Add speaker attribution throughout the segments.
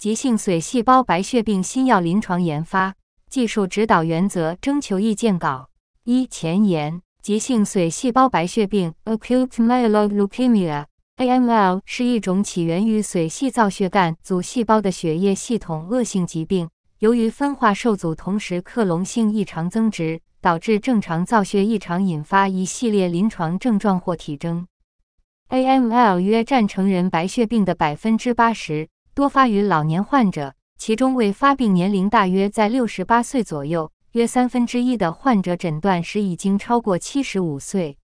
Speaker 1: 急性髓细胞白血病新药临床研发技术指导原则征求意见稿。一、前言：急性髓细胞白血病 （Acute Myeloid Leukemia，AML） 是一种起源于髓系造血干组细胞的血液系统恶性疾病。由于分化受阻，同时克隆性异常增殖，导致正常造血异常，引发一系列临床症状或体征。AML 约占成人白血病的百分之八十。多发于老年患者，其中未发病年龄大约在六十八岁左右，约三分之一的患者诊断时已经超过七十五岁。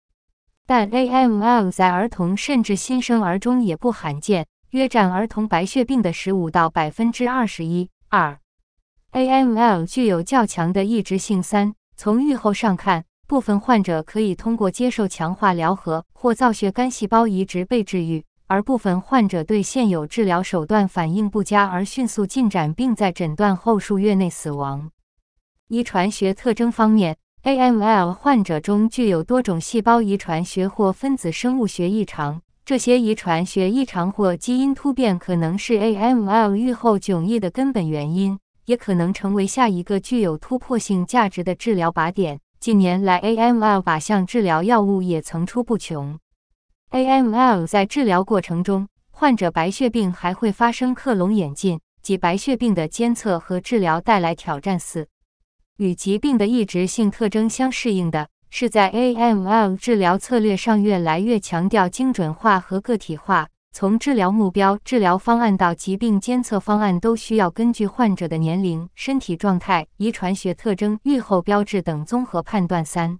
Speaker 1: 但 AML 在儿童甚至新生儿中也不罕见，约占儿童白血病的十五到百分之二十一。二，AML 具有较强的抑制性。三，从预后上看，部分患者可以通过接受强化疗和或造血干细胞移植被治愈。而部分患者对现有治疗手段反应不佳，而迅速进展，并在诊断后数月内死亡。遗传学特征方面，AML 患者中具有多种细胞遗传学或分子生物学异常。这些遗传学异常或基因突变可能是 AML 预后迥异的根本原因，也可能成为下一个具有突破性价值的治疗靶点。近年来，AML 靶向治疗药物也层出不穷。AML 在治疗过程中，患者白血病还会发生克隆演进，及白血病的监测和治疗带来挑战。四，与疾病的抑制性特征相适应的是，在 AML 治疗策略上越来越强调精准化和个体化。从治疗目标、治疗方案到疾病监测方案，都需要根据患者的年龄、身体状态、遗传学特征、预后标志等综合判断。三。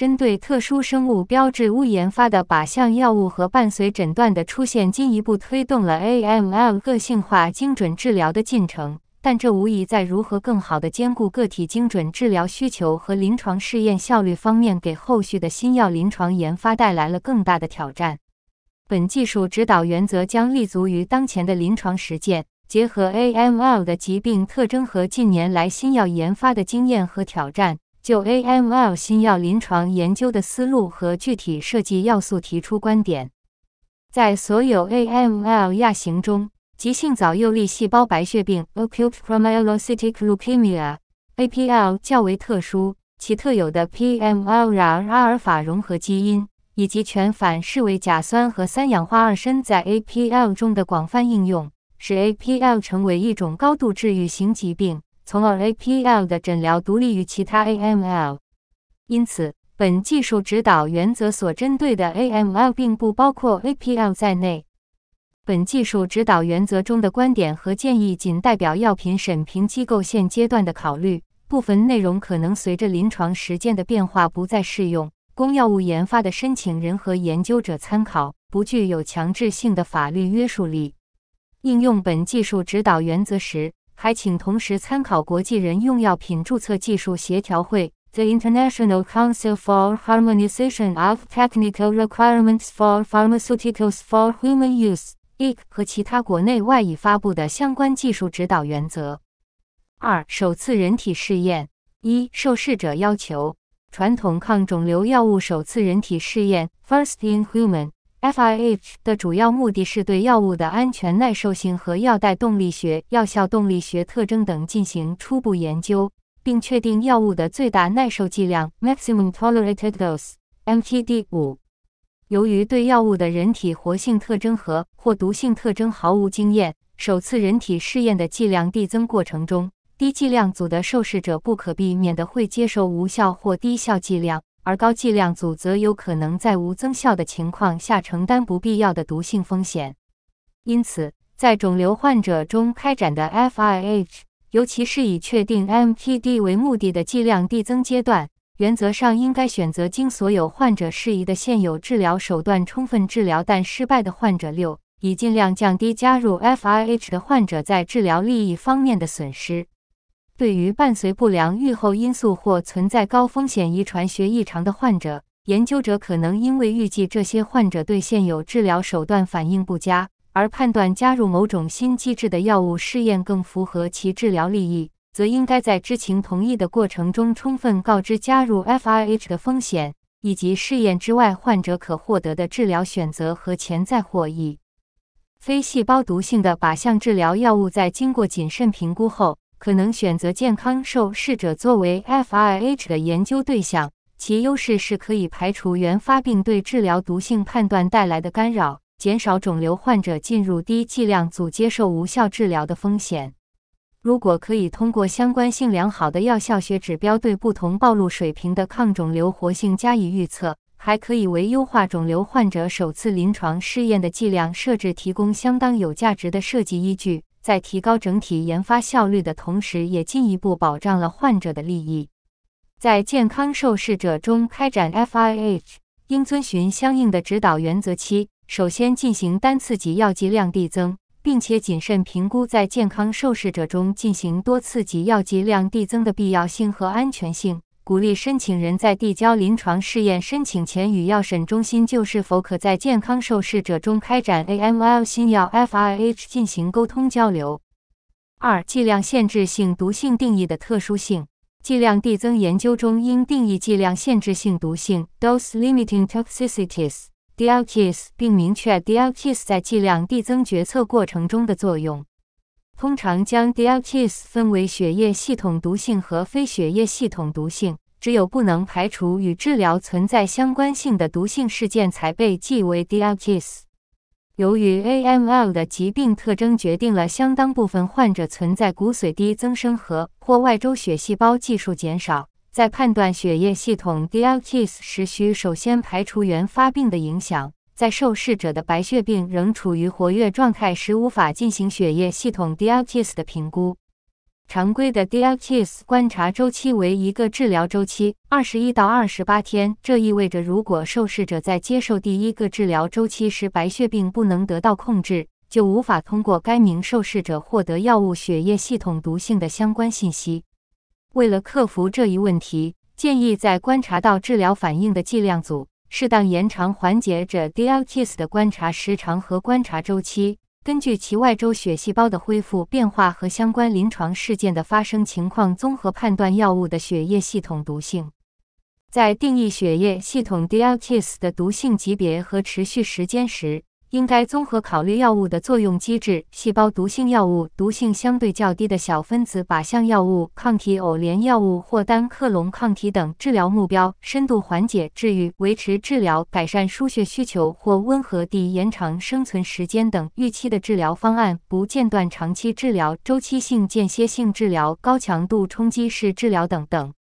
Speaker 1: 针对特殊生物标志物研发的靶向药物和伴随诊断的出现，进一步推动了 AML 个性化精准治疗的进程。但这无疑在如何更好地兼顾个体精准治疗需求和临床试验效率方面，给后续的新药临床研发带来了更大的挑战。本技术指导原则将立足于当前的临床实践，结合 AML 的疾病特征和近年来新药研发的经验和挑战。就 AML 新药临床研究的思路和具体设计要素提出观点。在所有 AML 亚型中，急性早幼粒细胞白血病 （Acute Promyelocytic Leukemia，APL） 较为特殊，其特有的 PML-RAR 阿尔法融合基因以及全反式维甲酸和三氧化二砷在 APL 中的广泛应用，使 APL 成为一种高度治愈型疾病。从而，APL 的诊疗独立于其他 AML，因此，本技术指导原则所针对的 AML 并不包括 APL 在内。本技术指导原则中的观点和建议仅代表药品审评机构现阶段的考虑，部分内容可能随着临床实践的变化不再适用，供药物研发的申请人和研究者参考，不具有强制性的法律约束力。应用本技术指导原则时，还请同时参考国际人用药品注册技术协调会 （The International Council for Harmonization of Technical Requirements for Pharmaceuticals for Human Use，IC） 和其他国内外已发布的相关技术指导原则。二、首次人体试验。一、受试者要求：传统抗肿瘤药物首次人体试验 （First in Human）。FIH 的主要目的是对药物的安全耐受性和药代动力学、药效动力学特征等进行初步研究，并确定药物的最大耐受剂量 （Maximum Tolerated Dose，MTD）。五、由于对药物的人体活性特征和或毒性特征毫无经验，首次人体试验的剂量递增过程中，低剂量组的受试者不可避免地会接受无效或低效剂量。而高剂量组则有可能在无增效的情况下承担不必要的毒性风险。因此，在肿瘤患者中开展的 FIH，尤其是以确定 MTD 为目的的剂量递增阶段，原则上应该选择经所有患者适宜的现有治疗手段充分治疗但失败的患者。六，以尽量降低加入 FIH 的患者在治疗利益方面的损失。对于伴随不良预后因素或存在高风险遗传学异常的患者，研究者可能因为预计这些患者对现有治疗手段反应不佳，而判断加入某种新机制的药物试验更符合其治疗利益，则应该在知情同意的过程中充分告知加入 FIH 的风险，以及试验之外患者可获得的治疗选择和潜在获益。非细胞毒性的靶向治疗药物在经过谨慎评估后，可能选择健康受试者作为 FIH 的研究对象。其优势是可以排除原发病对治疗毒性判断带来的干扰，减少肿瘤患者进入低剂量组接受无效治疗的风险。如果可以通过相关性良好的药效学指标对不同暴露水平的抗肿瘤活性加以预测，还可以为优化肿瘤患者首次临床试验的剂量设置提供相当有价值的设计依据，在提高整体研发效率的同时，也进一步保障了患者的利益。在健康受试者中开展 FIH，应遵循相应的指导原则。七、首先进行单次给药剂量递增，并且谨慎评估在健康受试者中进行多次给药剂量递增的必要性和安全性。鼓励申请人在递交临床试验申请前与药审中心就是否可在健康受试者中开展 AML 新药 FIH 进行沟通交流。二、剂量限制性毒性定义的特殊性。剂量递增研究中应定义剂量限制性毒性 （dose-limiting toxicities，DLTs），并明确 DLTs 在剂量递增决策过程中的作用。通常将 DLTs 分为血液系统毒性和非血液系统毒性，只有不能排除与治疗存在相关性的毒性事件才被记为 DLTs。由于 AML 的疾病特征决定了相当部分患者存在骨髓低增生和或外周血细胞计数减少，在判断血液系统 DLTs 时，需首先排除原发病的影响。在受试者的白血病仍处于活跃状态时，无法进行血液系统 DLTs 的评估。常规的 DLTs 观察周期为一个治疗周期，二十一到二十八天。这意味着，如果受试者在接受第一个治疗周期时白血病不能得到控制，就无法通过该名受试者获得药物血液系统毒性的相关信息。为了克服这一问题，建议在观察到治疗反应的剂量组，适当延长缓解者 DLTs 的观察时长和观察周期。根据其外周血细胞的恢复变化和相关临床事件的发生情况，综合判断药物的血液系统毒性。在定义血液系统 DLTs 的毒性级别和持续时间时，应该综合考虑药物的作用机制、细胞毒性药物、毒性相对较低的小分子靶向药物、抗体偶联药物或单克隆抗体等治疗目标、深度缓解、治愈、维持治疗、改善输血需求或温和地延长生存时间等预期的治疗方案、不间断长期治疗、周期性间歇性治疗、高强度冲击式治疗等等。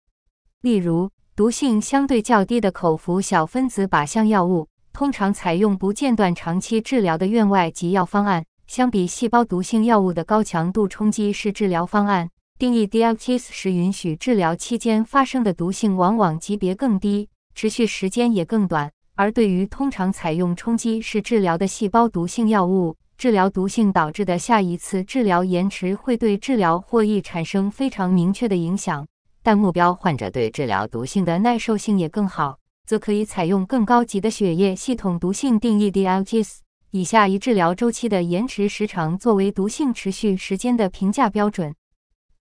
Speaker 1: 例如，毒性相对较低的口服小分子靶向药物。通常采用不间断长期治疗的院外给药方案，相比细胞毒性药物的高强度冲击式治疗方案。定义 DLTs 时，允许治疗期间发生的毒性往往级别更低，持续时间也更短。而对于通常采用冲击式治疗的细胞毒性药物，治疗毒性导致的下一次治疗延迟会对治疗获益产生非常明确的影响。但目标患者对治疗毒性的耐受性也更好。则可以采用更高级的血液系统毒性定义 DLTs。以下一治疗周期的延迟时长作为毒性持续时间的评价标准。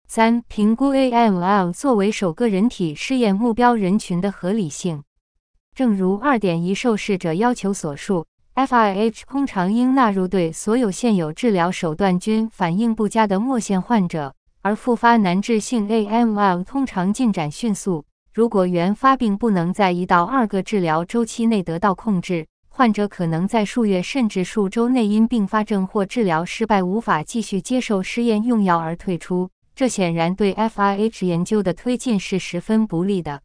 Speaker 1: 三、评估 AML 作为首个人体试验目标人群的合理性。正如二点一受试者要求所述，FIH 通常应纳入对所有现有治疗手段均反应不佳的末线患者，而复发难治性 AML 通常进展迅速。如果原发病不能在一到二个治疗周期内得到控制，患者可能在数月甚至数周内因并发症或治疗失败无法继续接受试验用药而退出。这显然对 FIH 研究的推进是十分不利的。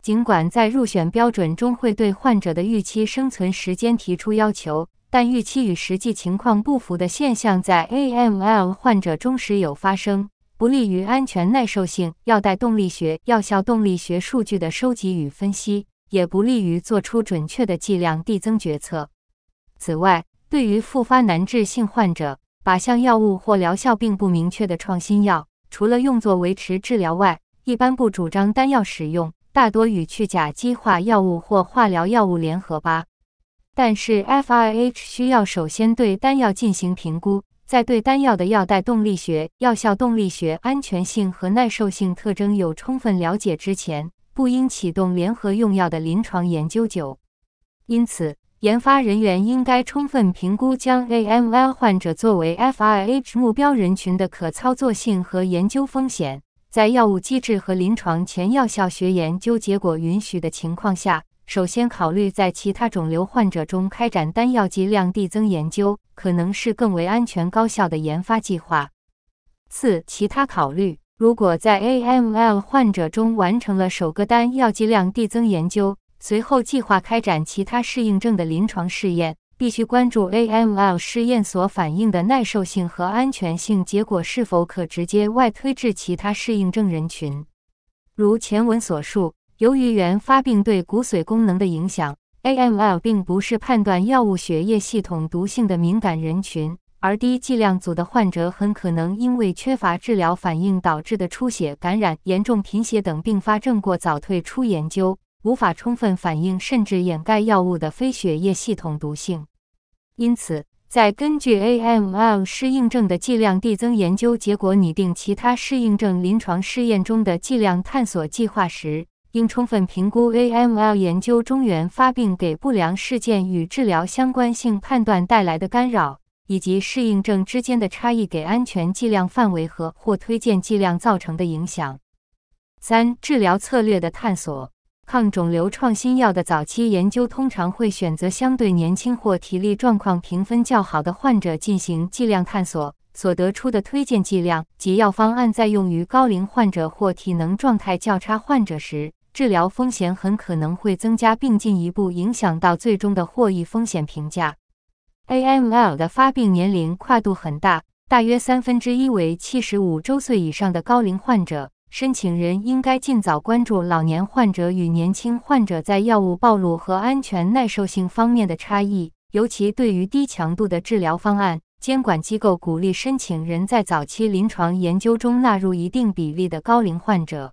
Speaker 1: 尽管在入选标准中会对患者的预期生存时间提出要求，但预期与实际情况不符的现象在 AML 患者中时有发生。不利于安全耐受性药代动力学、药效动力学数据的收集与分析，也不利于做出准确的剂量递增决策。此外，对于复发难治性患者，靶向药物或疗效并不明确的创新药，除了用作维持治疗外，一般不主张单药使用，大多与去甲基化药物或化疗药物联合吧。但是，FIH 需要首先对单药进行评估。在对单药的药代动力学、药效动力学、安全性和耐受性特征有充分了解之前，不应启动联合用药的临床研究。九，因此，研发人员应该充分评估将 AML 患者作为 FIH 目标人群的可操作性和研究风险。在药物机制和临床前药效学研究结果允许的情况下，首先考虑在其他肿瘤患者中开展单药剂量递增研究，可能是更为安全高效的研发计划。四、其他考虑：如果在 AML 患者中完成了首个单药剂量递增研究，随后计划开展其他适应症的临床试验，必须关注 AML 试验所反映的耐受性和安全性结果是否可直接外推至其他适应症人群。如前文所述，由于原发病对骨髓功能的影响，AML 并不是判断药物血液系统毒性的敏感人群，而低剂量组的患者很可能因为缺乏治疗反应导致的出血、感染、严重贫血等并发症过早退出研究。无法充分反映甚至掩盖药物的非血液系统毒性，因此，在根据 AML 适应症的剂量递增研究结果拟定其他适应症临床试验中的剂量探索计划时，应充分评估 AML 研究中原发病给不良事件与治疗相关性判断带来的干扰，以及适应症之间的差异给安全剂量范围和或推荐剂量造成的影响。三、治疗策略的探索。抗肿瘤创新药的早期研究通常会选择相对年轻或体力状况评分较好的患者进行剂量探索，所得出的推荐剂量及药方案在用于高龄患者或体能状态较差患者时，治疗风险很可能会增加，并进一步影响到最终的获益风险评价。AML 的发病年龄跨度很大，大约三分之一为七十五周岁以上的高龄患者。申请人应该尽早关注老年患者与年轻患者在药物暴露和安全耐受性方面的差异，尤其对于低强度的治疗方案。监管机构鼓励申请人在早期临床研究中纳入一定比例的高龄患者。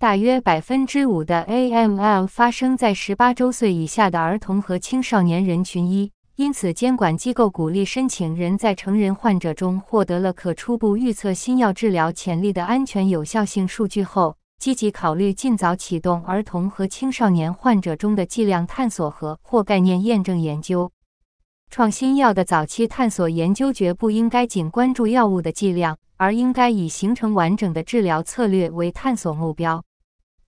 Speaker 1: 大约百分之五的 AML 发生在十八周岁以下的儿童和青少年人群一。因此，监管机构鼓励申请人在成人患者中获得了可初步预测新药治疗潜力的安全有效性数据后，积极考虑尽早启动儿童和青少年患者中的剂量探索和或概念验证研究。创新药的早期探索研究绝不应该仅关注药物的剂量，而应该以形成完整的治疗策略为探索目标。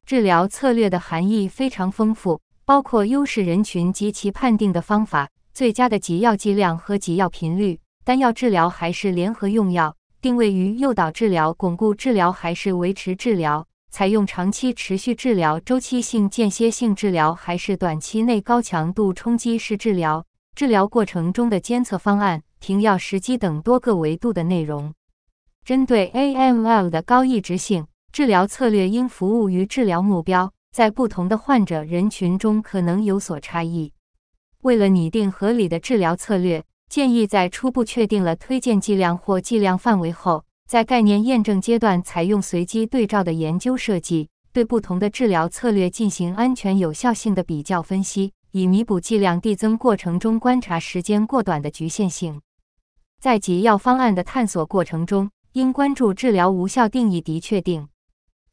Speaker 1: 治疗策略的含义非常丰富，包括优势人群及其判定的方法。最佳的给药剂量和给药频率，单药治疗还是联合用药？定位于诱导治疗、巩固治疗还是维持治疗？采用长期持续治疗、周期性间歇性治疗还是短期内高强度冲击式治疗？治疗过程中的监测方案、停药时机等多个维度的内容。针对 AML 的高抑制性，治疗策略应服务于治疗目标，在不同的患者人群中可能有所差异。为了拟定合理的治疗策略，建议在初步确定了推荐剂量或剂量范围后，在概念验证阶段采用随机对照的研究设计，对不同的治疗策略进行安全有效性的比较分析，以弥补剂量递增过程中观察时间过短的局限性。在给药方案的探索过程中，应关注治疗无效定义的确定。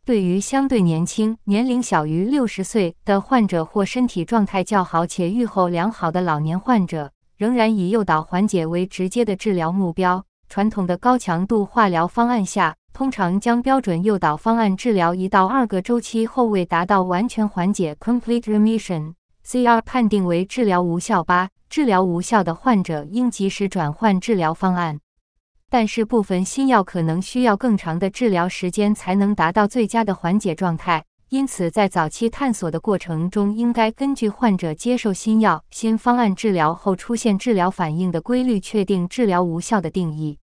Speaker 1: 对于相对年轻、年龄小于六十岁的患者或身体状态较好且预后良好的老年患者，仍然以诱导缓解为直接的治疗目标。传统的高强度化疗方案下，通常将标准诱导方案治疗一到二个周期后未达到完全缓解 （complete remission，CR） 判定为治疗无效。八、治疗无效的患者应及时转换治疗方案。但是部分新药可能需要更长的治疗时间才能达到最佳的缓解状态，因此在早期探索的过程中，应该根据患者接受新药新方案治疗后出现治疗反应的规律，确定治疗无效的定义。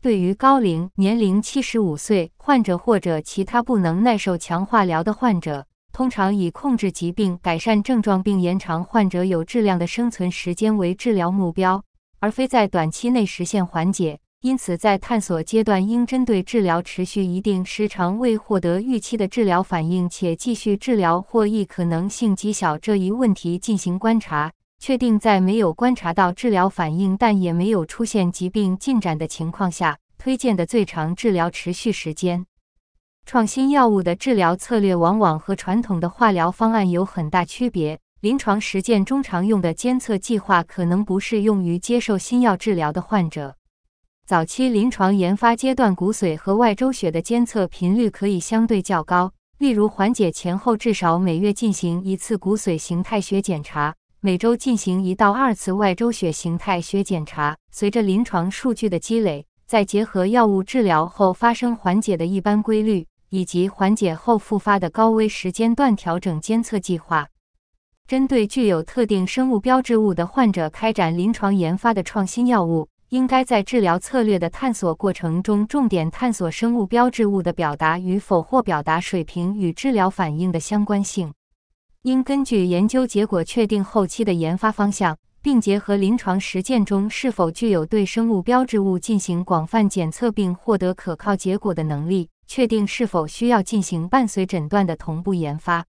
Speaker 1: 对于高龄年龄七十五岁患者或者其他不能耐受强化疗的患者，通常以控制疾病、改善症状并延长患者有质量的生存时间为治疗目标，而非在短期内实现缓解。因此，在探索阶段，应针对治疗持续一定时长未获得预期的治疗反应且继续治疗获益可能性极小这一问题进行观察，确定在没有观察到治疗反应但也没有出现疾病进展的情况下，推荐的最长治疗持续时间。创新药物的治疗策略往往和传统的化疗方案有很大区别。临床实践中常用的监测计划可能不适用于接受新药治疗的患者。早期临床研发阶段，骨髓和外周血的监测频率可以相对较高，例如缓解前后至少每月进行一次骨髓形态学检查，每周进行一到二次外周血形态学检查。随着临床数据的积累，再结合药物治疗后发生缓解的一般规律，以及缓解后复发的高危时间段调整监测计划。针对具有特定生物标志物的患者开展临床研发的创新药物，应该在治疗策略的探索过程中重点探索生物标志物的表达与否或表达水平与治疗反应的相关性。应根据研究结果确定后期的研发方向，并结合临床实践中是否具有对生物标志物进行广泛检测并获得可靠结果的能力，确定是否需要进行伴随诊断的同步研发。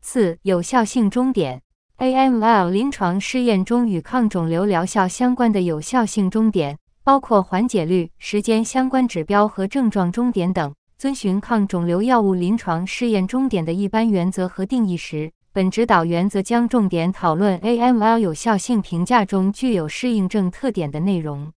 Speaker 1: 四、有效性终点。AML 临床试验中与抗肿瘤疗效相关的有效性终点，包括缓解率、时间相关指标和症状终点等。遵循抗肿瘤药物临床试验终点的一般原则和定义时，本指导原则将重点讨论 AML 有效性评价中具有适应症特点的内容。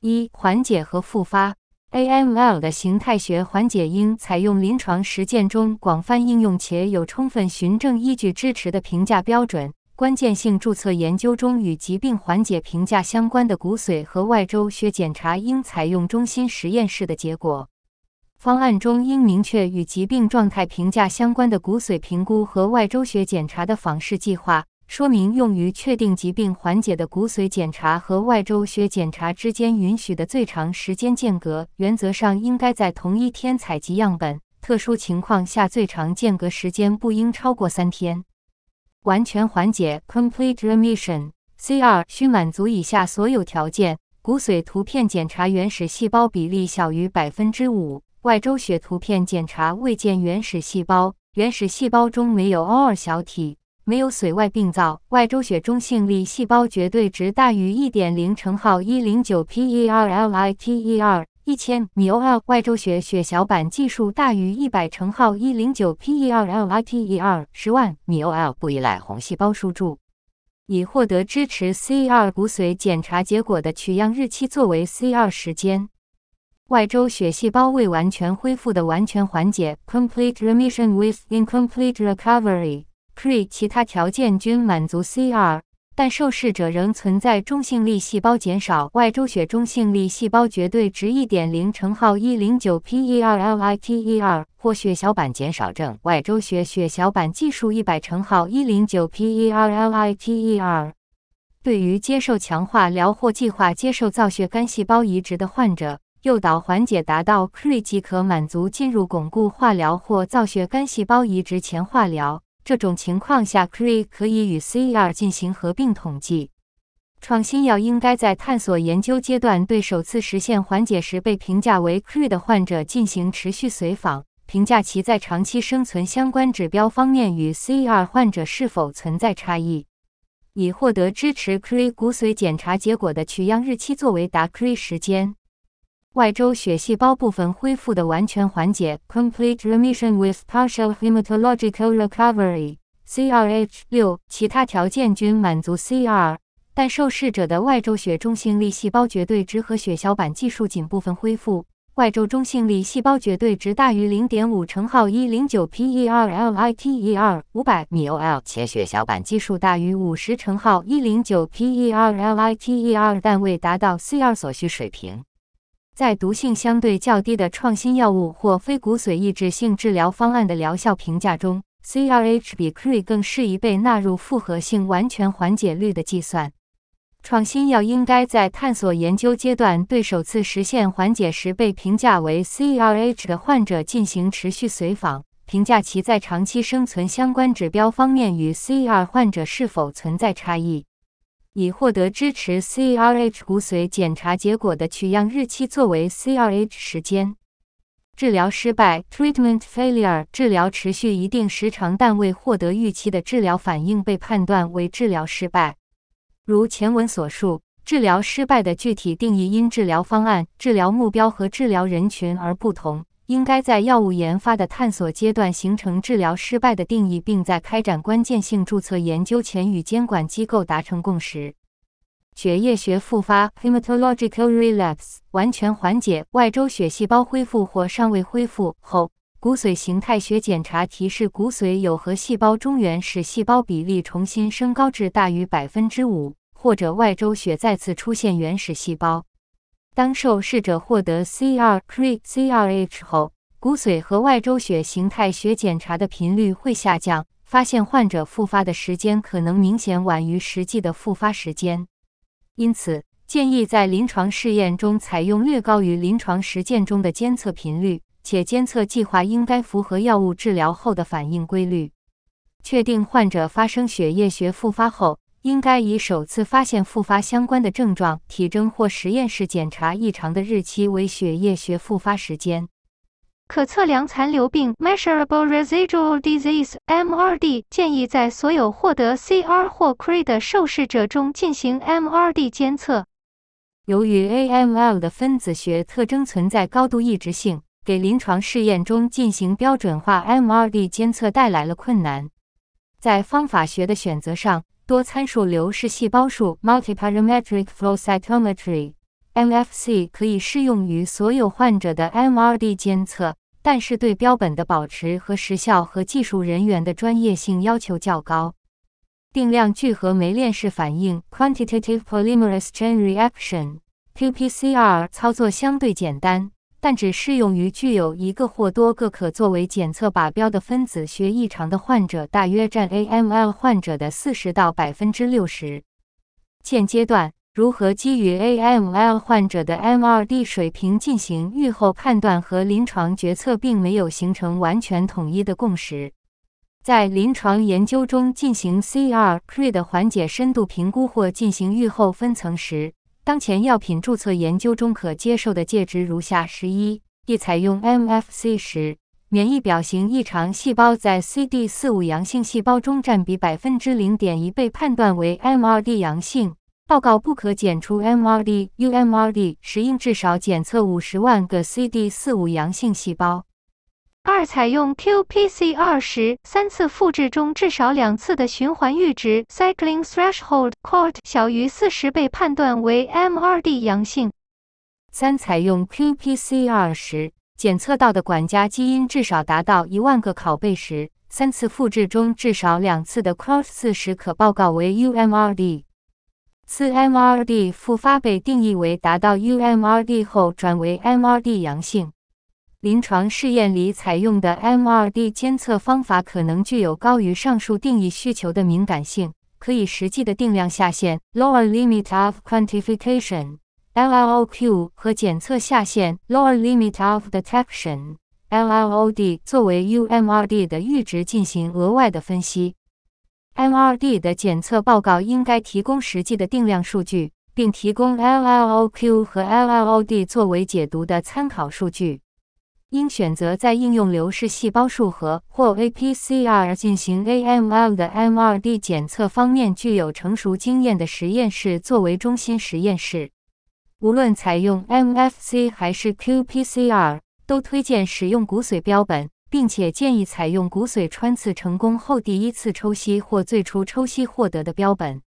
Speaker 1: 一、缓解和复发。AML 的形态学缓解应采用临床实践中广泛应用且有充分循证依据支持的评价标准。关键性注册研究中与疾病缓解评价相关的骨髓和外周血检查应采用中心实验室的结果。方案中应明确与疾病状态评价相关的骨髓评估和外周血检查的访视计划。说明用于确定疾病缓解的骨髓检查和外周血检查之间允许的最长时间间隔，原则上应该在同一天采集样本。特殊情况下，最长间隔时间不应超过三天。完全缓解 （Complete Remission，CR） 需满足以下所有条件：骨髓图片检查原始细胞比例小于百分之五；外周血图片检查未见原始细胞，原始细胞中没有 OR 小体。没有髓外病灶，外周血中性粒细胞绝对值大于一点零乘号一零九 per-liter 一千米 OL，外周血血小板计数大于一百乘号一零九 per-liter 十万米 OL，不依赖红细胞输注，以获得支持 CR 骨髓检查结果的取样日期作为 CR 时间。外周血细胞未完全恢复的完全缓解 （Complete Remission with Incomplete Recovery）。CRE 其他条件均满足 CR，但受试者仍存在中性粒细胞减少，外周血中性粒细胞绝对值一点零乘号一零九 per-liter 或血小板减少症，外周血血小板计数一百乘号一零九 per-liter。对于接受强化疗或计划接受造血干细胞移植的患者，诱导缓解达到 CRE 即可满足进入巩固化疗或造血干细胞移植前化疗。这种情况下，CRE 可以与 CR 进行合并统计。创新药应该在探索研究阶段对首次实现缓解时被评价为 CRE 的患者进行持续随访，评价其在长期生存相关指标方面与 CR 患者是否存在差异，以获得支持 CRE 骨髓检查结果的取样日期作为达 CRE 时间。外周血细胞部分恢复的完全缓解 （Complete Remission with Partial Hematological Recovery，CRH 六），其他条件均满足 CR，但受试者的外周血中性粒细胞绝对值和血小板计数仅部分恢复。外周中性粒细胞绝对值大于零点五乘号一零九 per-liter 五百 mol，且血小板计数大于五十乘号一零九 per-liter，但未达到 CR 所需水平。在毒性相对较低的创新药物或非骨髓抑制性治疗方案的疗效评价中，CRH 比 CRE 更适宜被纳入复合性完全缓解率的计算。创新药应该在探索研究阶段对首次实现缓解时被评价为 CRH 的患者进行持续随访，评价其在长期生存相关指标方面与 CR 患者是否存在差异。以获得支持 CRH 骨髓检查结果的取样日期作为 CRH 时间。治疗失败 （Treatment Failure） 治疗持续一定时长但未获得预期的治疗反应被判断为治疗失败。如前文所述，治疗失败的具体定义因治疗方案、治疗目标和治疗人群而不同。应该在药物研发的探索阶段形成治疗失败的定义，并在开展关键性注册研究前与监管机构达成共识。血液学复发 （hematological relapse） 完全缓解，外周血细胞恢复或尚未恢复后，骨髓形态学检查提示骨髓有核细胞中原始细胞比例重新升高至大于百分之五，或者外周血再次出现原始细胞。当受试者获得 CR-CRh 后，骨髓和外周血形态学检查的频率会下降，发现患者复发的时间可能明显晚于实际的复发时间。因此，建议在临床试验中采用略高于临床实践中的监测频率，且监测计划应该符合药物治疗后的反应规律。确定患者发生血液学复发后。应该以首次发现复发相关的症状、体征或实验室检查异常的日期为血液学复发时间。
Speaker 2: 可测量残留病 （Measurable Residual Disease，MRD） 建议在所有获得 CR 或 CRE 的受试者中进行 MRD 监测。
Speaker 1: 由于 AML 的分子学特征存在高度异质性，给临床试验中进行标准化 MRD 监测带来了困难。在方法学的选择上，多参数流式细胞数 （Multiparametric Flow Cytometry，MFC） 可以适用于所有患者的 MRD 监测，但是对标本的保持和时效和技术人员的专业性要求较高。定量聚合酶链式反应 （Quantitative Polymerase Chain Reaction，qPCR） 操作相对简单。但只适用于具有一个或多个可作为检测靶标的分子学异常的患者，大约占 AML 患者的四十到百分之六十。现阶段，如何基于 AML 患者的 MRD 水平进行预后判断和临床决策，并没有形成完全统一的共识。在临床研究中进行 CR-CRe 的缓解深度评估或进行预后分层时。当前药品注册研究中可接受的介质如下：十一，D 采用 MFC 时，免疫表型异常细胞在 CD45 阳性细胞中占比百分之零点一，被判断为 MRD 阳性。报告不可检出 MRD、UMRD 时，应至少检测五十万个 CD45 阳性细胞。
Speaker 2: 二、采用 qPCR 时，三次复制中至少两次的循环阈值 （cycling threshold count） 小于四十被判断为 MRD 阳性。
Speaker 1: 三、采用 qPCR 时，检测到的管家基因至少达到一万个拷贝时，三次复制中至少两次的 CROSS 四十可报告为 UMRD。四、MRD 复发被定义为达到 UMRD 后转为 MRD 阳性。临床试验里采用的 MRD 监测方法可能具有高于上述定义需求的敏感性，可以实际的定量下限 （Lower Limit of Quantification，LLOQ） 和检测下限 （Lower Limit of Detection，LLOD） 作为 UMRD 的阈值进行额外的分析。MRD 的检测报告应该提供实际的定量数据，并提供 LLOQ 和 LLOD 作为解读的参考数据。应选择在应用流式细胞数和或 APCR 进行 AML 的 MRD 检测方面具有成熟经验的实验室作为中心实验室。无论采用 MFC 还是 qPCR，都推荐使用骨髓标本，并且建议采用骨髓穿刺成功后第一次抽吸或最初抽吸获得的标本。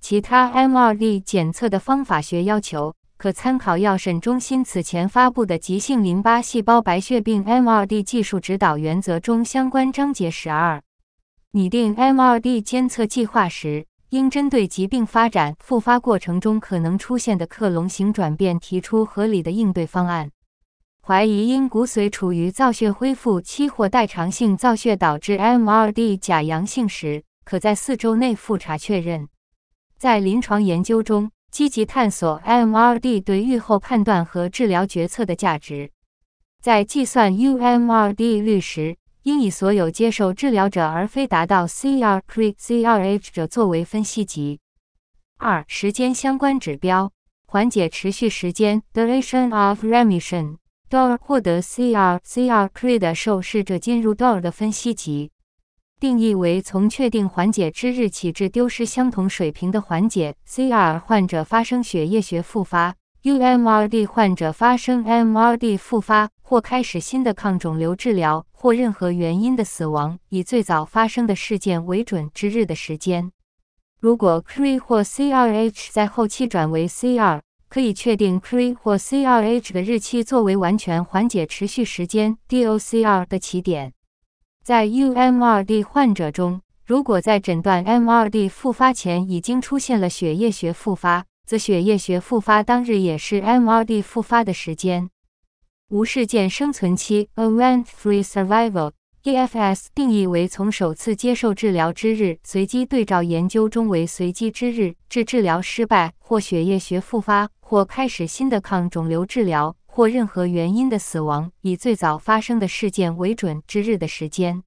Speaker 1: 其他 MRD 检测的方法学要求。可参考药审中心此前发布的《急性淋巴细胞白血病 MRD 技术指导原则》中相关章节十二。拟定 MRD 监测计划时，应针对疾病发展、复发过程中可能出现的克隆型转变提出合理的应对方案。怀疑因骨髓处于造血恢复期或代偿性造血导致 MRD 假阳性时，可在四周内复查确认。在临床研究中。积极探索 MRD 对预后判断和治疗决策的价值。在计算 UMRD 率时，应以所有接受治疗者而非达到 CR-CRh 者作为分析级。二、时间相关指标：缓解持续时间 （Duration of Remission），DOR 获得 CR-CRh 的受试者进入 DOR 的分析级。定义为从确定缓解之日起至丢失相同水平的缓解。CR 患者发生血液学复发，UMRD 患者发生 MRD 复发或开始新的抗肿瘤治疗或任何原因的死亡，以最早发生的事件为准之日的时间。如果 CRE 或 CRH 在后期转为 CR，可以确定 CRE 或 CRH 的日期作为完全缓解持续时间 DOCR 的起点。在 UMRD 患者中，如果在诊断 MRD 复发前已经出现了血液学复发，则血液学复发当日也是 MRD 复发的时间。无事件生存期 （Event-Free Survival，EFS） 定义为从首次接受治疗之日（随机对照研究中为随机之日）至治疗失败或血液学复发或开始新的抗肿瘤治疗或任何原因的死亡，以最早发生的事件为准之日的时间。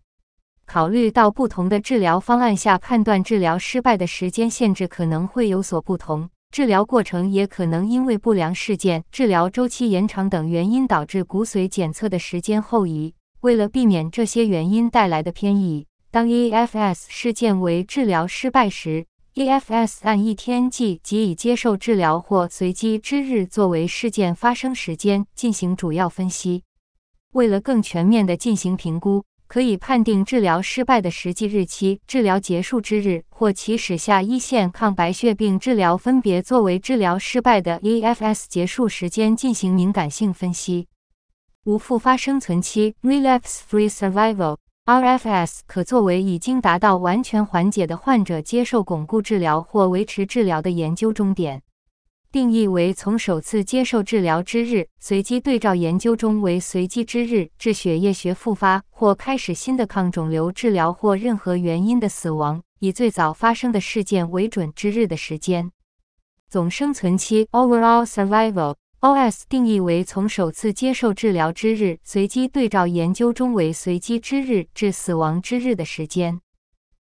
Speaker 1: 考虑到不同的治疗方案下判断治疗失败的时间限制可能会有所不同。治疗过程也可能因为不良事件、治疗周期延长等原因导致骨髓检测的时间后移。为了避免这些原因带来的偏移，当 EFS 事件为治疗失败时，EFS 按一天计即以接受治疗或随机之日作为事件发生时间进行主要分析。为了更全面地进行评估。可以判定治疗失败的实际日期、治疗结束之日或起始下一线抗白血病治疗，分别作为治疗失败的 EFS 结束时间进行敏感性分析。无复发生存期 （Relapse-Free survival） RFS 可作为已经达到完全缓解的患者接受巩固治疗或维持治疗的研究终点。定义为从首次接受治疗之日（随机对照研究中为随机之日）至血液学复发或开始新的抗肿瘤治疗或任何原因的死亡，以最早发生的事件为准之日的时间。总生存期 （Overall Survival） OS 定义为从首次接受治疗之日（随机对照研究中为随机之日）至死亡之日的时间。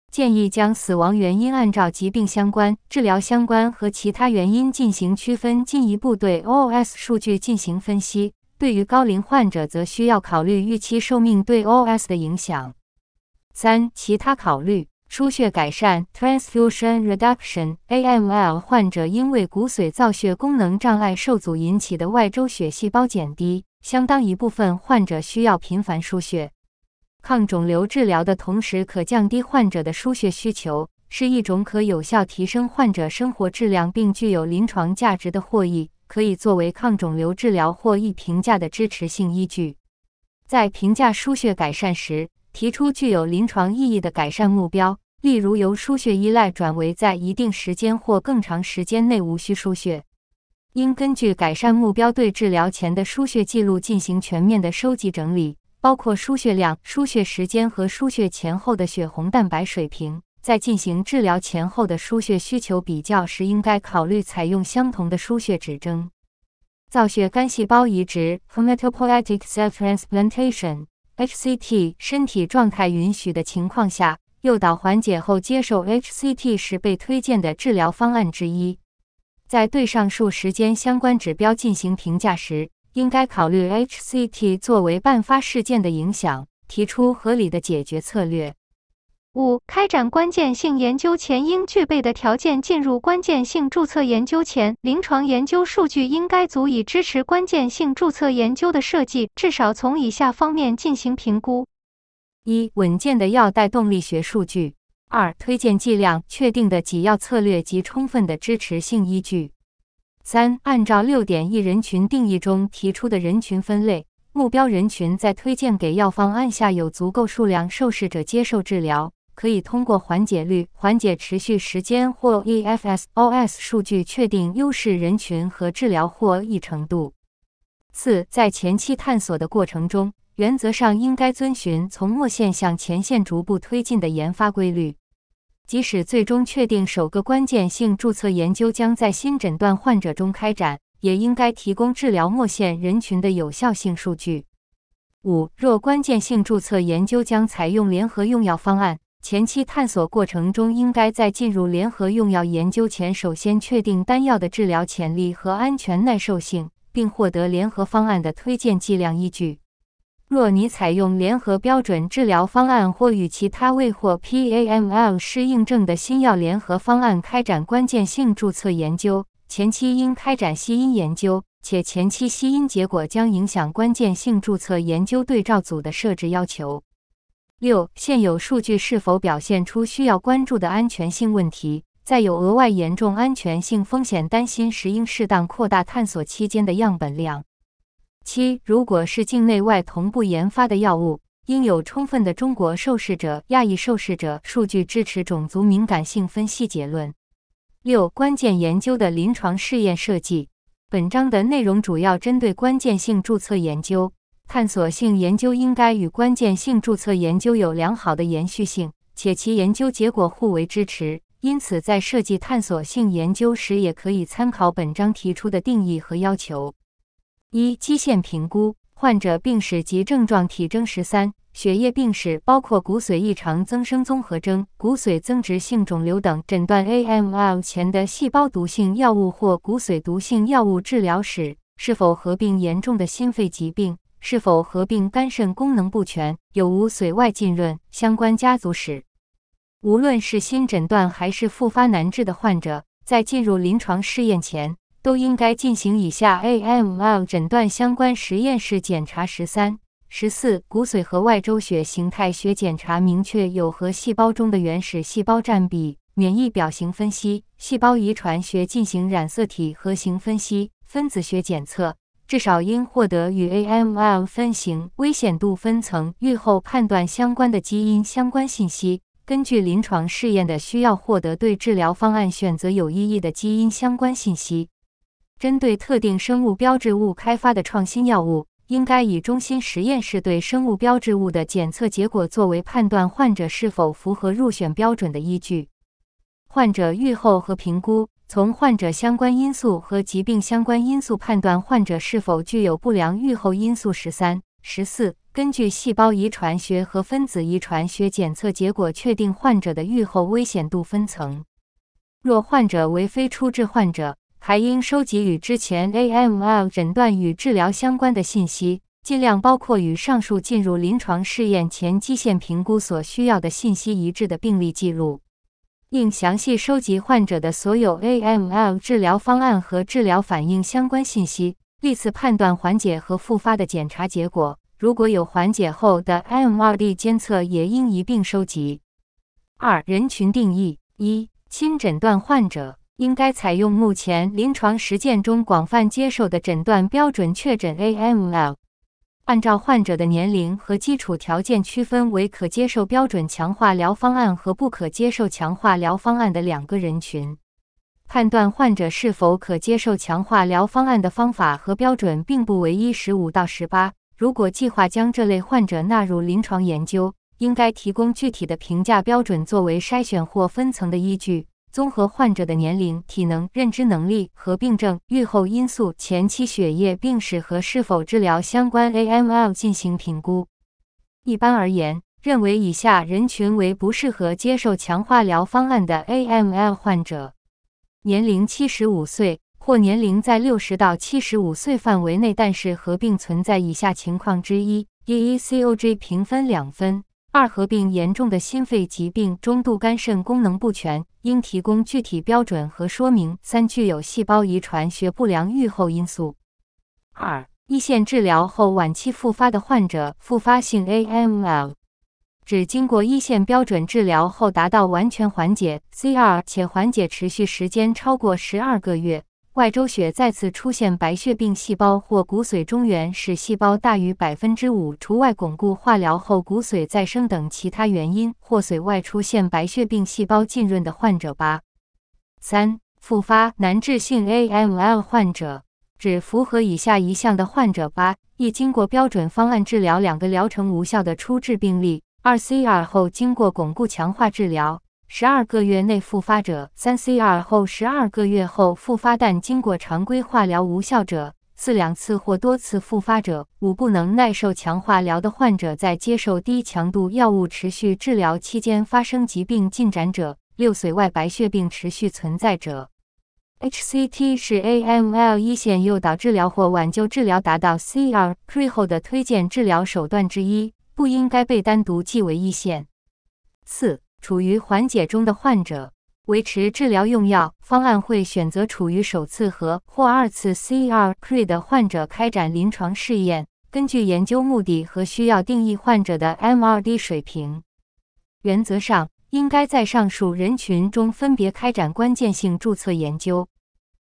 Speaker 1: 建议将死亡原因按照疾病相关、治疗相关和其他原因进行区分，进一步对 OS 数据进行分析。对于高龄患者，则需要考虑预期寿命对 OS 的影响。三、其他考虑：输血改善 （Transfusion Reduction，AML） 患者因为骨髓造血功能障碍受阻引起的外周血细胞减低，相当一部分患者需要频繁输血。抗肿瘤治疗的同时，可降低患者的输血需求，是一种可有效提升患者生活质量并具有临床价值的获益，可以作为抗肿瘤治疗获益评价的支持性依据。在评价输血改善时，提出具有临床意义的改善目标，例如由输血依赖转为在一定时间或更长时间内无需输血。应根据改善目标对治疗前的输血记录进行全面的收集整理。包括输血量、输血时间和输血前后的血红蛋白水平。在进行治疗前后的输血需求比较时，应该考虑采用相同的输血指征。造血干细胞移植 （Hematopoietic Cell HCT 身体状态允许的情况下，诱导缓解后接受 HCT 是被推荐的治疗方案之一。在对上述时间相关指标进行评价时，应该考虑 HCT 作为伴发事件的影响，提出合理的解决策略。
Speaker 2: 五、开展关键性研究前应具备的条件。进入关键性注册研究前，临床研究数据应该足以支持关键性注册研究的设计，至少从以下方面进行评估：
Speaker 1: 一、稳健的药代动力学数据；二、推荐剂量确定的给药策略及充分的支持性依据。三、按照六点一人群定义中提出的人群分类，目标人群在推荐给药方案下有足够数量受试者接受治疗，可以通过缓解率、缓解持续时间或 EFS/OS 数据确定优势人群和治疗获益程度。四、在前期探索的过程中，原则上应该遵循从末线向前线逐步推进的研发规律。即使最终确定首个关键性注册研究将在新诊断患者中开展，也应该提供治疗末线人群的有效性数据。五、若关键性注册研究将采用联合用药方案，前期探索过程中应该在进入联合用药研究前，首先确定单药的治疗潜力和安全耐受性，并获得联合方案的推荐剂量依据。若你采用联合标准治疗方案或与其他未获 PAML 适应症的新药联合方案开展关键性注册研究，前期应开展吸因研究，且前期吸因结果将影响关键性注册研究对照组的设置要求。六、现有数据是否表现出需要关注的安全性问题？在有额外严重安全性风险担心时，应适当扩大探索期间的样本量。七、如果是境内外同步研发的药物，应有充分的中国受试者、亚裔受试者数据支持种族敏感性分析结论。六、关键研究的临床试验设计。本章的内容主要针对关键性注册研究。探索性研究应该与关键性注册研究有良好的延续性，且其研究结果互为支持。因此，在设计探索性研究时，也可以参考本章提出的定义和要求。一、基线评估患者病史及症状体征十三，血液病史包括骨髓异常增生综合征、骨髓增殖性肿瘤等。诊断 AML 前的细胞毒性药物或骨髓毒性药物治疗史，是否合并严重的心肺疾病？是否合并肝肾功能不全？有无髓外浸润？相关家族史。无论是新诊断还是复发难治的患者，在进入临床试验前，都应该进行以下 AML 诊断相关实验室检查：十三、十四，骨髓和外周血形态学检查，明确有核细胞中的原始细胞占比；免疫表型分析，细胞遗传学进行染色体核型分析；分子学检测。至少应获得与 AML 分型、危险度分层、预后判断相关的基因相关信息。根据临床试验的需要，获得对治疗方案选择有意义的基因相关信息。针对特定生物标志物开发的创新药物，应该以中心实验室对生物标志物的检测结果作为判断患者是否符合入选标准的依据。患者预后和评估。从患者相关因素和疾病相关因素判断患者是否具有不良预后因素。十三、十四，根据细胞遗传学和分子遗传学检测结果，确定患者的预后危险度分层。若患者为非初治患者，还应收集与之前 AML 诊断与治疗相关的信息，尽量包括与上述进入临床试验前基线评估所需要的信息一致的病例记录。应详细收集患者的所有 AML 治疗方案和治疗反应相关信息，历次判断缓解和复发的检查结果。如果有缓解后的 MRD 监测，也应一并收集。二、人群定义：一、新诊断患者应该采用目前临床实践中广泛接受的诊断标准确诊 AML。按照患者的年龄和基础条件区分为可接受标准强化疗方案和不可接受强化疗方案的两个人群。判断患者是否可接受强化疗方案的方法和标准并不唯一。十五到十八，如果计划将这类患者纳入临床研究，应该提供具体的评价标准作为筛选或分层的依据。综合患者的年龄、体能、认知能力、合并症、预后因素、前期血液病史和是否治疗相关 AML 进行评估。一般而言，认为以下人群为不适合接受强化疗方案的 AML 患者：年龄七十五岁或年龄在六十到七十五岁范围内，但是合并存在以下情况之一：EECOG 评分两分。二、合并严重的心肺疾病、中度肝肾功能不全，应提供具体标准和说明。三、具有细胞遗传学不良预后因素。二、一线治疗后晚期复发的患者，复发性 AML，指经过一线标准治疗后达到完全缓解 （CR） 且缓解持续时间超过十二个月。外周血再次出现白血病细胞或骨髓中原始细胞大于百分之五，除外巩固化疗后骨髓再生等其他原因，或髓外出现白血病细胞浸润的患者八三复发难治性 AML 患者，指符合以下一项的患者八一经过标准方案治疗两个疗程无效的初治病例，二 CR 后经过巩固强化治疗。十二个月内复发者，三 CR 后十二个月后复发但经过常规化疗无效者，四两次或多次复发者，五不能耐受强化疗的患者在接受低强度药物持续治疗期间发生疾病进展者，六髓外白血病持续存在者。HCT 是 AML 一线诱导治疗或挽救治疗达到 CR/CR 后的推荐治疗手段之一，不应该被单独记为一线。四。处于缓解中的患者，维持治疗用药方案会选择处于首次和或二次 crc 的患者开展临床试验，根据研究目的和需要定义患者的 MRD 水平。原则上，应该在上述人群中分别开展关键性注册研究。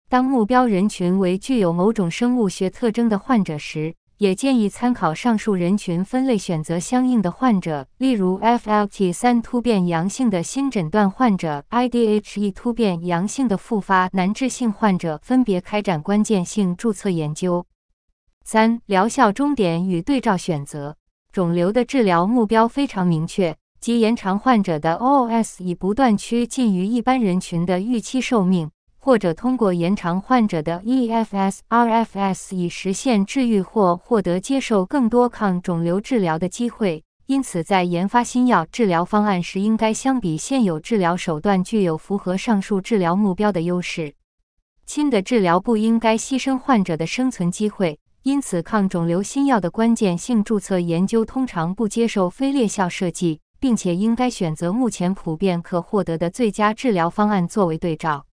Speaker 1: 当目标人群为具有某种生物学特征的患者时，也建议参考上述人群分类，选择相应的患者，例如 FLT3 突变阳性的新诊断患者、IDH1 突变阳性的复发难治性患者，分别开展关键性注册研究。三、疗效终点与对照选择。肿瘤的治疗目标非常明确，即延长患者的 OS，以不断趋近于一般人群的预期寿命。或者通过延长患者的 EFS、RFS 以实现治愈或获得接受更多抗肿瘤治疗的机会。因此，在研发新药治疗方案时，应该相比现有治疗手段具有符合上述治疗目标的优势。新的治疗不应该牺牲患者的生存机会。因此，抗肿瘤新药的关键性注册研究通常不接受非劣效设计，并且应该选择目前普遍可获得的最佳治疗方案作为对照。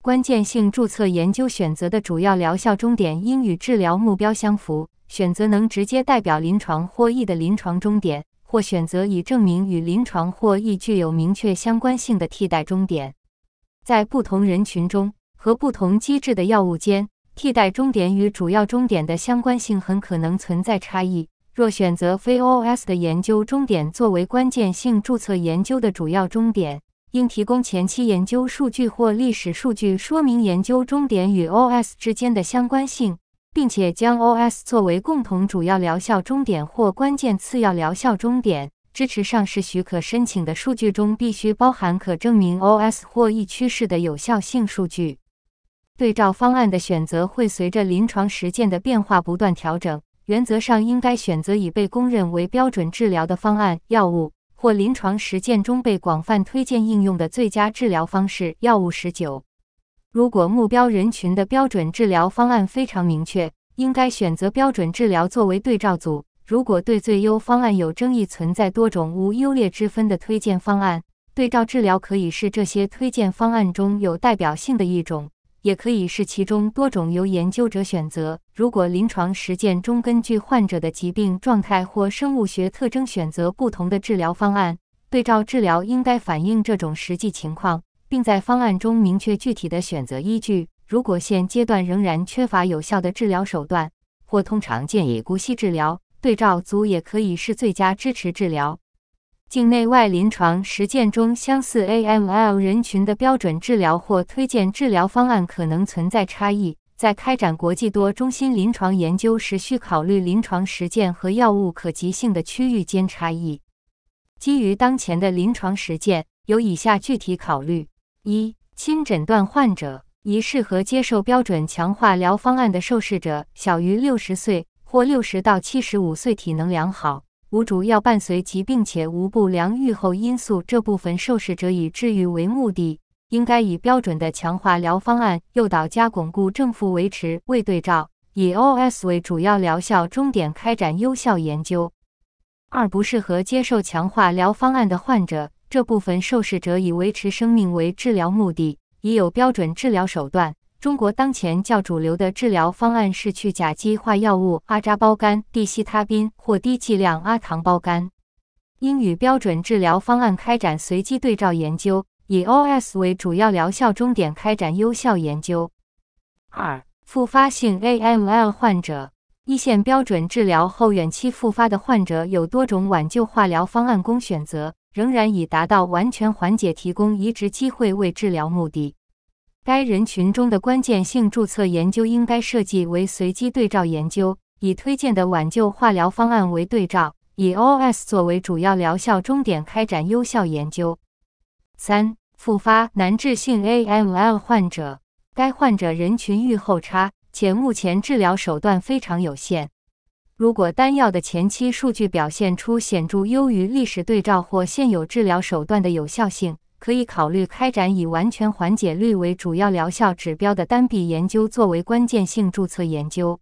Speaker 1: 关键性注册研究选择的主要疗效终点应与治疗目标相符，选择能直接代表临床获益的临床终点，或选择已证明与临床获益具有明确相关性的替代终点。在不同人群中和不同机制的药物间，替代终点与主要终点的相关性很可能存在差异。若选择非 OS 的研究终点作为关键性注册研究的主要终点，应提供前期研究数据或历史数据，说明研究终点与 OS 之间的相关性，并且将 OS 作为共同主要疗效终点或关键次要疗效终点。支持上市许可申请的数据中必须包含可证明 OS 或异趋势的有效性数据。对照方案的选择会随着临床实践的变化不断调整，原则上应该选择已被公认为标准治疗的方案、药物。或临床实践中被广泛推荐应用的最佳治疗方式药物十九。如果目标人群的标准治疗方案非常明确，应该选择标准治疗作为对照组。如果对最优方案有争议，存在多种无优劣之分的推荐方案，对照治疗可以是这些推荐方案中有代表性的一种。也可以是其中多种由研究者选择。如果临床实践中根据患者的疾病状态或生物学特征选择不同的治疗方案，对照治疗应该反映这种实际情况，并在方案中明确具体的选择依据。如果现阶段仍然缺乏有效的治疗手段，或通常建议姑息治疗，对照组也可以是最佳支持治疗。境内外临床实践中，相似 AML 人群的标准治疗或推荐治疗方案可能存在差异。在开展国际多中心临床研究时，需考虑临床实践和药物可及性的区域间差异。基于当前的临床实践，有以下具体考虑：一、新诊断患者，宜适合接受标准强化疗方案的受试者小于六十岁或六十到七十五岁，体能良好。无主要伴随疾病且无不良预后因素，这部分受试者以治愈为目的，应该以标准的强化疗方案诱导加巩固正负维持为对照，以 OS 为主要疗效终点开展优效研究。二、不适合接受强化疗方案的患者，这部分受试者以维持生命为治疗目的，已有标准治疗手段。中国当前较主流的治疗方案是去甲基化药物阿扎胞苷、地西他滨或低剂量阿糖胞苷。应与标准治疗方案开展随机对照研究，以 OS 为主要疗效终点开展优效研究。二、复发性 AML 患者，一线标准治疗后远期复发的患者有多种挽救化疗方案供选择，仍然以达到完全缓解、提供移植机会为治疗目的。该人群中的关键性注册研究应该设计为随机对照研究，以推荐的挽救化疗方案为对照，以 OS 作为主要疗效终点开展优效研究。三、复发难治性 AML 患者，该患者人群预后差，且目前治疗手段非常有限。如果单药的前期数据表现出显著优于历史对照或现有治疗手段的有效性，可以考虑开展以完全缓解率为主要疗效指标的单臂研究作为关键性注册研究。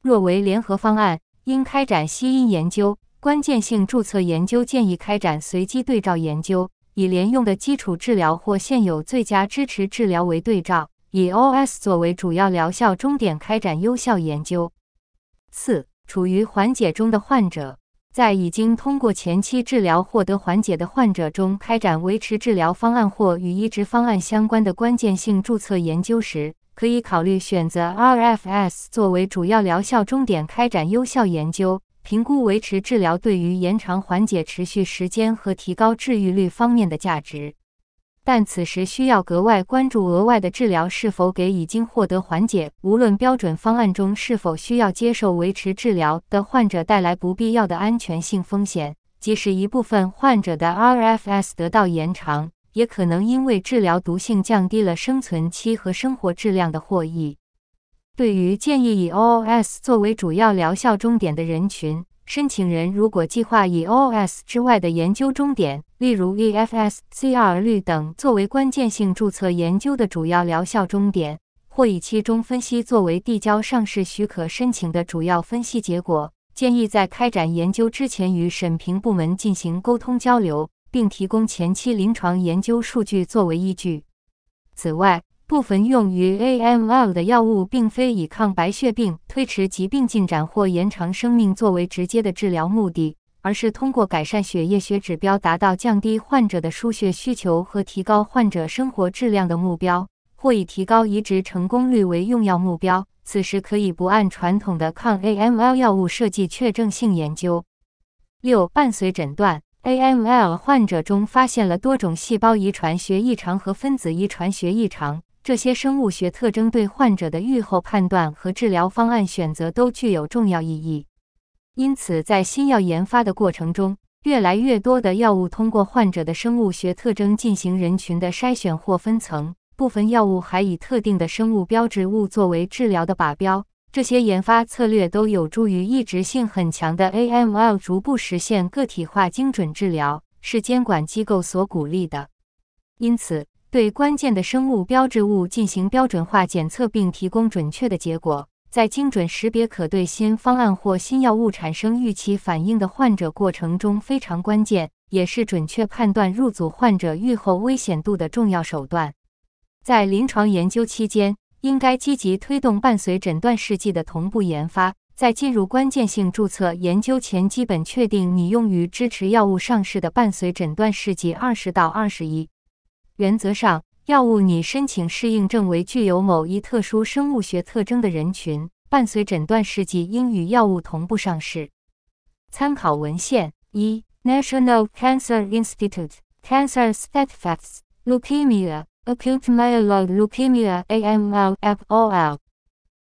Speaker 1: 若为联合方案，应开展吸因研究。关键性注册研究建议开展随机对照研究，以连用的基础治疗或现有最佳支持治疗为对照，以 OS 作为主要疗效终点开展优效研究。四、处于缓解中的患者，在已经通过前期治疗获得缓解的患者中开展维持治疗方案或与移植方案相关的关键性注册研究时，可以考虑选择 RFS 作为主要疗效终点开展优效研究，评估维持治疗对于延长缓解持续时间和提高治愈率方面的价值。但此时需要格外关注额外的治疗是否给已经获得缓解，无论标准方案中是否需要接受维持治疗的患者带来不必要的安全性风险。即使一部分患者的 RFS 得到延长，也可能因为治疗毒性降低了生存期和生活质量的获益。对于建议以 OS 作为主要疗效终点的人群，申请人如果计划以 OS 之外的研究终点，例如 EFS、CR 率等作为关键性注册研究的主要疗效终点，或以其中分析作为递交上市许可申请的主要分析结果，建议在开展研究之前与审评部门进行沟通交流，并提供前期临床研究数据作为依据。此外，部分用于 AML 的药物，并非以抗白血病、推迟疾病进展或延长生命作为直接的治疗目的，而是通过改善血液学指标，达到降低患者的输血需求和提高患者生活质量的目标，或以提高移植成功率为用药目标。此时可以不按传统的抗 AML 药物设计确证性研究。六、伴随诊断，AML 患者中发现了多种细胞遗传学异常和分子遗传学异常。这些生物学特征对患者的预后判断和治疗方案选择都具有重要意义。因此，在新药研发的过程中，越来越多的药物通过患者的生物学特征进行人群的筛选或分层。部分药物还以特定的生物标志物作为治疗的靶标。这些研发策略都有助于抑制性很强的 AML 逐步实现个体化精准治疗，是监管机构所鼓励的。因此，对关键的生物标志物进行标准化检测，并提供准确的结果，在精准识别可对新方案或新药物产生预期反应的患者过程中非常关键，也是准确判断入组患者预后危险度的重要手段。在临床研究期间，应该积极推动伴随诊断试剂的同步研发。在进入关键性注册研究前，基本确定拟用于支持药物上市的伴随诊断试剂二十到二十一。原则上，药物拟申请适应症为具有某一特殊生物学特征的人群，伴随诊断试剂应与药物同步上市。参考文献：一、National Cancer Institute Cancer Statistics Leukemia Acute Myeloid Leukemia (AML) FOL，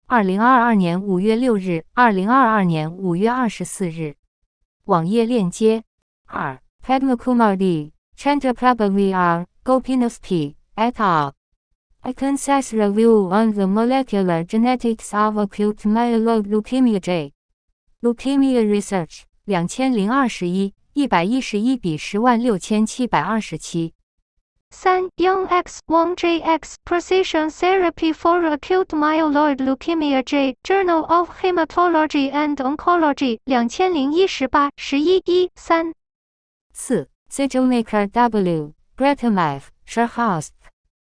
Speaker 1: 二零二二年五月六日，二零二二年五月二十四日。网页链接：二、Padmakumar D. Chandra Prabha V.R. R. Gopinath P. et al. A concise review on the molecular genetics of acute myeloid leukemia J. Leukemia Research，两千零二十一一百一十一比十万六千七百二十七。
Speaker 2: 三 Young X Wang J X Precision Therapy for Acute Myeloid Leukemia J Journal of Hematology and Oncology，两千零一十八十一一三。
Speaker 1: 四 Sigilmaker W. Bretemev, Sherhouse.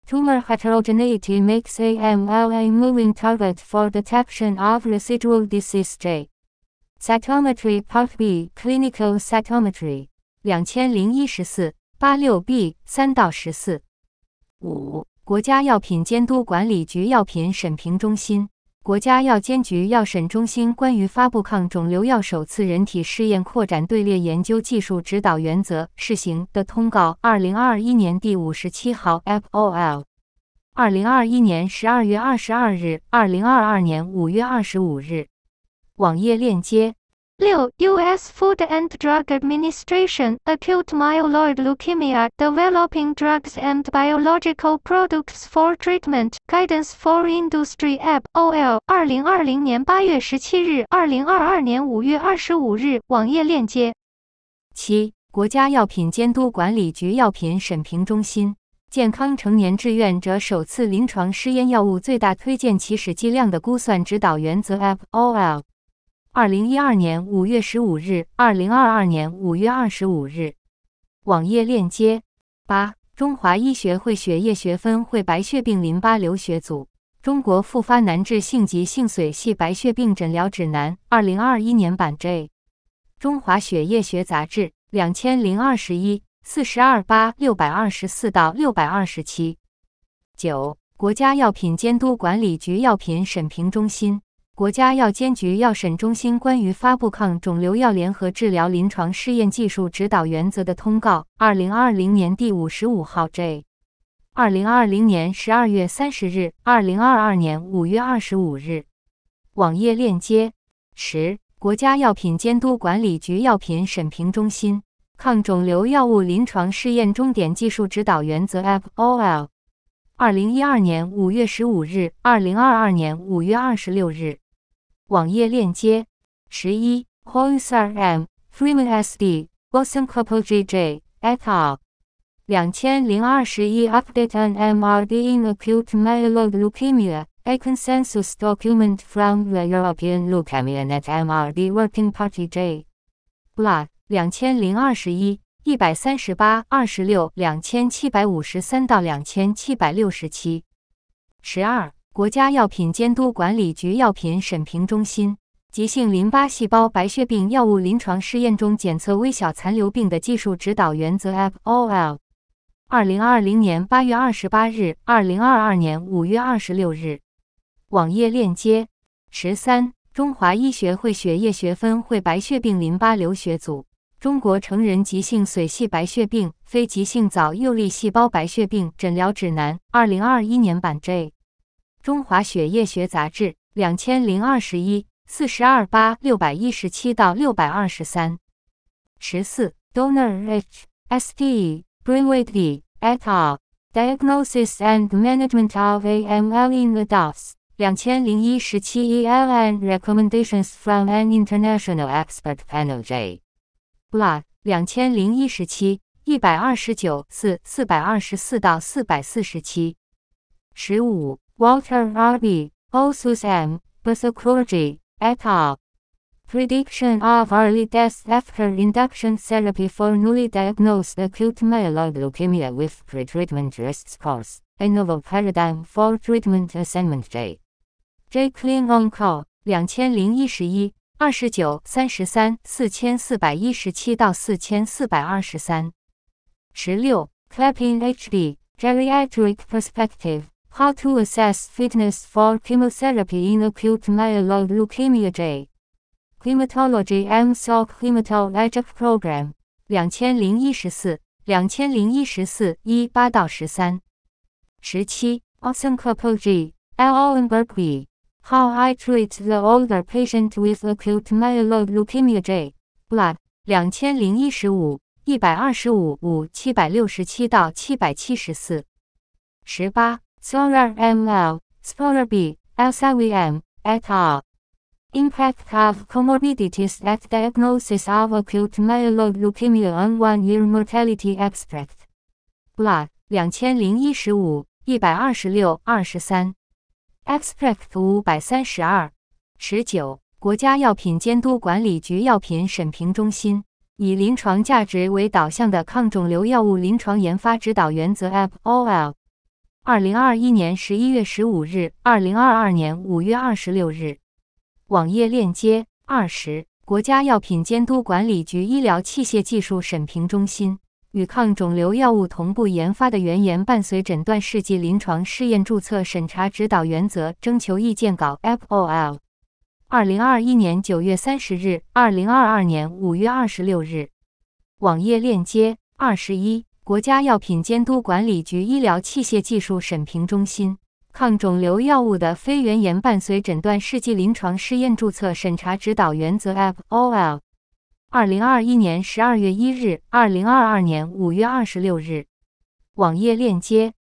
Speaker 1: Tumor heterogeneity makes AML a moving target for detection of residual disease J. Cytometry Part B Clinical Cytometry 两千零一十四八六 B 三到十四五国家药品监督管理局药品审评中心。 国家药监局药审中心关于发布抗肿瘤药首次人体试验扩展队列研究技术指导原则试行的通告，二零二一年第五十七号 FOL，二零二一年十二月二十二日，二零二二年五月二十五日。网页链接。
Speaker 2: 六 U.S. Food and Drug Administration Acute Myeloid Leukemia Developing Drugs and Biological Products for Treatment Guidance for Industry App O.L. 二零二零年八月十七日，二零二二年五月二十五日。网页链接。
Speaker 1: 七国家药品监督管理局药品审评中心健康成年志愿者首次临床试验药物最大推荐起始剂量的估算指导原则 App O.L. 二零一二年五月十五日，二零二二年五月二十五日。网页链接八、中华医学会血液学分会白血病淋巴瘤学组。中国复发难治性急性髓系白血病诊疗指南，二零二一年版 J，中华血液学杂志，两千零二十一，四十二八六百二十四到六百二十七。九、国家药品监督管理局药品审评中心，国家药监局药审中心关于发布抗肿瘤药联合治疗临床试验技术指导原则的通告，二零二零年第五十五号 J。二零二零年十二月三十日，二零二二年五月二十五日，网页链接。十、国家药品监督管理局药品审评中心抗肿瘤药物临床试验终点技术指导原则 （FOL）。二零一二年五月十五日，二零二二年五月二十六日，网页链接。十一、Hoyser M. Freeman S.D. Wilson Couple J J et al. 两千零二十一 Update on MRD in acute myeloid leukemia, a consensus document from the European Leukemia Net MRD Working Party J. Blood 两千零二十一一百三十八二十六两千七百五十三到两千七百六十七。十二、国家药品监督管理局药品审评中心急性淋巴细胞白血病药物临床试验中检测微小残留病的技术指导原则 （FOL）。二零二零年八月二十八日，二零二二年五月二十六日，网页链接。十三、中华医学会血液学分会白血病淋巴瘤学组，中国成人急性髓系白血病、非急性早幼粒细胞白血病诊疗指南，二零二一年版 J，中华血液学杂志，两千零二十一，四十二八六百一十七到六百二十三。十四、Donor H S D。Greenway et al. Diagnosis and Management of AML in Adults. 两千零一十七 ELN Recommendations from an International Expert Panel J. Blood 两千零一十七一百二十九四四百二十四到四百四十七。十五 Walter R. B. Osus M. Basacrourgi et al. Prediction of early death after induction therapy for newly diagnosed acute myeloid leukemia with pretreatment risk scores. A novel paradigm for treatment assignment J. J. Clean on call 两千零一十一二十九三十三四千四百一十七到四千四百二十三。十六 Clapping HD Geriatric Perspective How to assess fitness for chemotherapy in acute myeloid leukemia J. Hematology M. Salk Hematologic Program，两千零一十四，两千零一十四一八到十三，十七。Oncology L. Olenberg B. How I treat the older patient with acute myeloid leukemia J. Blood，两千零一十五，一百二十五五七百六十七到七百七十四，十八。 Solar M. L. Solar B. L. S. V. M. et al. Impact of comorbidities at diagnosis of acute myeloid leukemia on one-year mortality abstract. Blood 两千零一十五一百二十六二十三，Abstract 五百三十二十九。国家药品监督管理局药品审评中心以临床价值为导向的抗肿瘤药物临床研发指导原则 （FOL）。二零二一年十一月十五日，二零二二年五月二十六日。网页链接二十，国家药品监督管理局医疗器械技术审评中心与抗肿瘤药物同步研发的原研伴随诊断试剂临床试验注册审查指导原则征求意见稿 （FOL）。二零二一年九月三十日，二零二二年五月二十六日。网页链接二十一，国家药品监督管理局医疗器械技术审评中心。抗肿瘤药物的非原研伴随诊断试剂临床试验注册审查指导原则 （FOL）。二零二一年十二月一日，二零二二年五月二十六日。网页链接